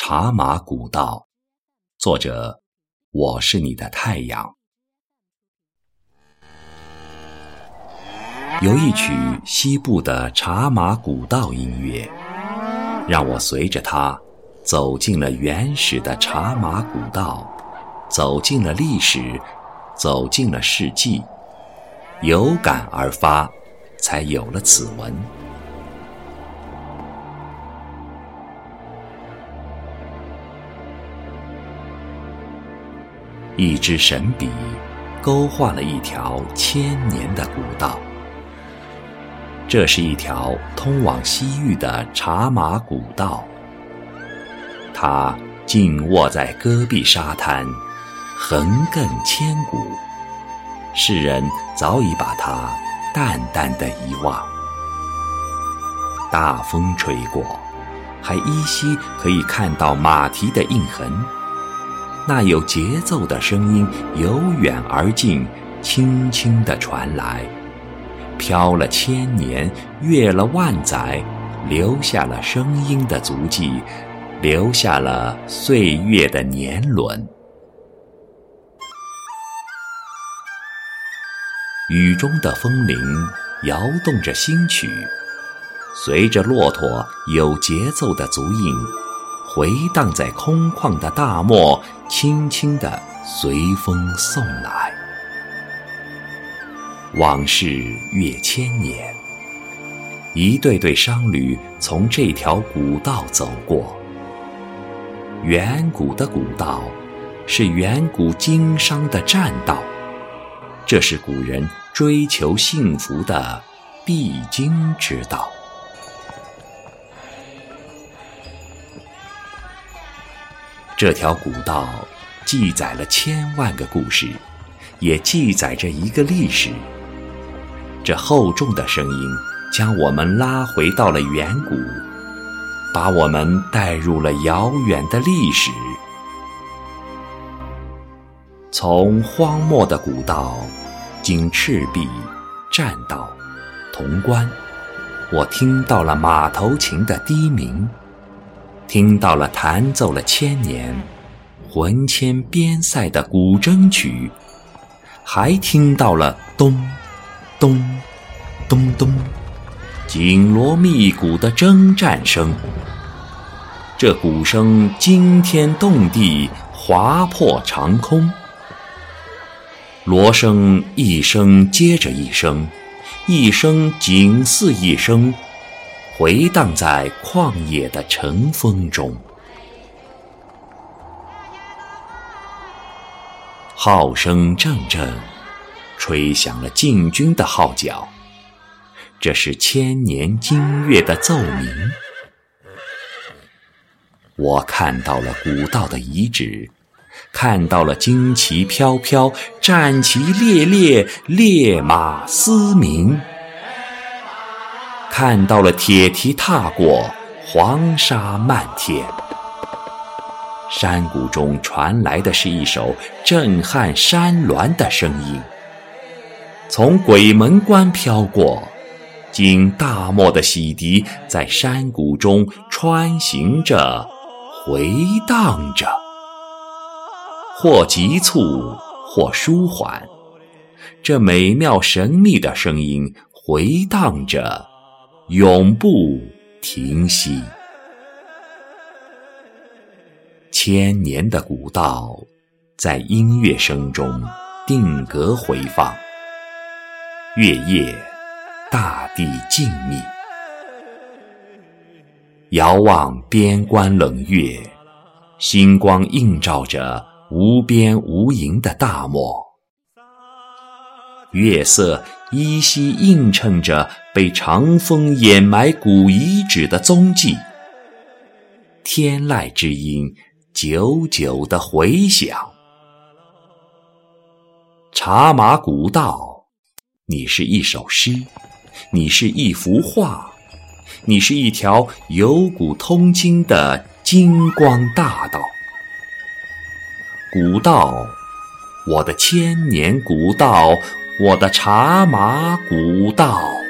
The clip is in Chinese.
茶马古道，作者：我是你的太阳。有一曲西部的茶马古道音乐，让我随着它走进了原始的茶马古道，走进了历史，走进了世纪，有感而发，才有了此文。一支神笔，勾画了一条千年的古道。这是一条通往西域的茶马古道。它静卧在戈壁沙滩，横亘千古。世人早已把它淡淡的遗忘。大风吹过，还依稀可以看到马蹄的印痕。那有节奏的声音由远而近，轻轻地传来，飘了千年，越了万载，留下了声音的足迹，留下了岁月的年轮。雨中的风铃摇动着新曲，随着骆驼有节奏的足印。回荡在空旷的大漠，轻轻地随风送来。往事越千年，一对对商旅从这条古道走过。远古的古道，是远古经商的栈道，这是古人追求幸福的必经之道。这条古道记载了千万个故事，也记载着一个历史。这厚重的声音将我们拉回到了远古，把我们带入了遥远的历史。从荒漠的古道，经赤壁、栈道、潼关，我听到了马头琴的低鸣。听到了弹奏了千年、魂牵边塞的古筝曲，还听到了咚、咚、咚咚，紧锣密鼓的征战声。这鼓声惊天动地，划破长空。锣声一声接着一声，一声紧似一声。回荡在旷野的晨风中，号声阵阵，吹响了进军的号角。这是千年金月的奏鸣。我看到了古道的遗址，看到了旌旗飘飘，战旗猎猎，烈马嘶鸣。看到了铁蹄踏过，黄沙漫天。山谷中传来的是一首震撼山峦的声音，从鬼门关飘过，经大漠的洗涤，在山谷中穿行着，回荡着，或急促，或舒缓。这美妙神秘的声音回荡着。永不停息。千年的古道，在音乐声中定格回放。月夜，大地静谧。遥望边关冷月，星光映照着无边无垠的大漠。月色依稀映衬着被长风掩埋古遗址的踪迹，天籁之音久久的回响。茶马古道，你是一首诗，你是一幅画，你是一条由古通今的金光大道。古道，我的千年古道。我的茶马古道。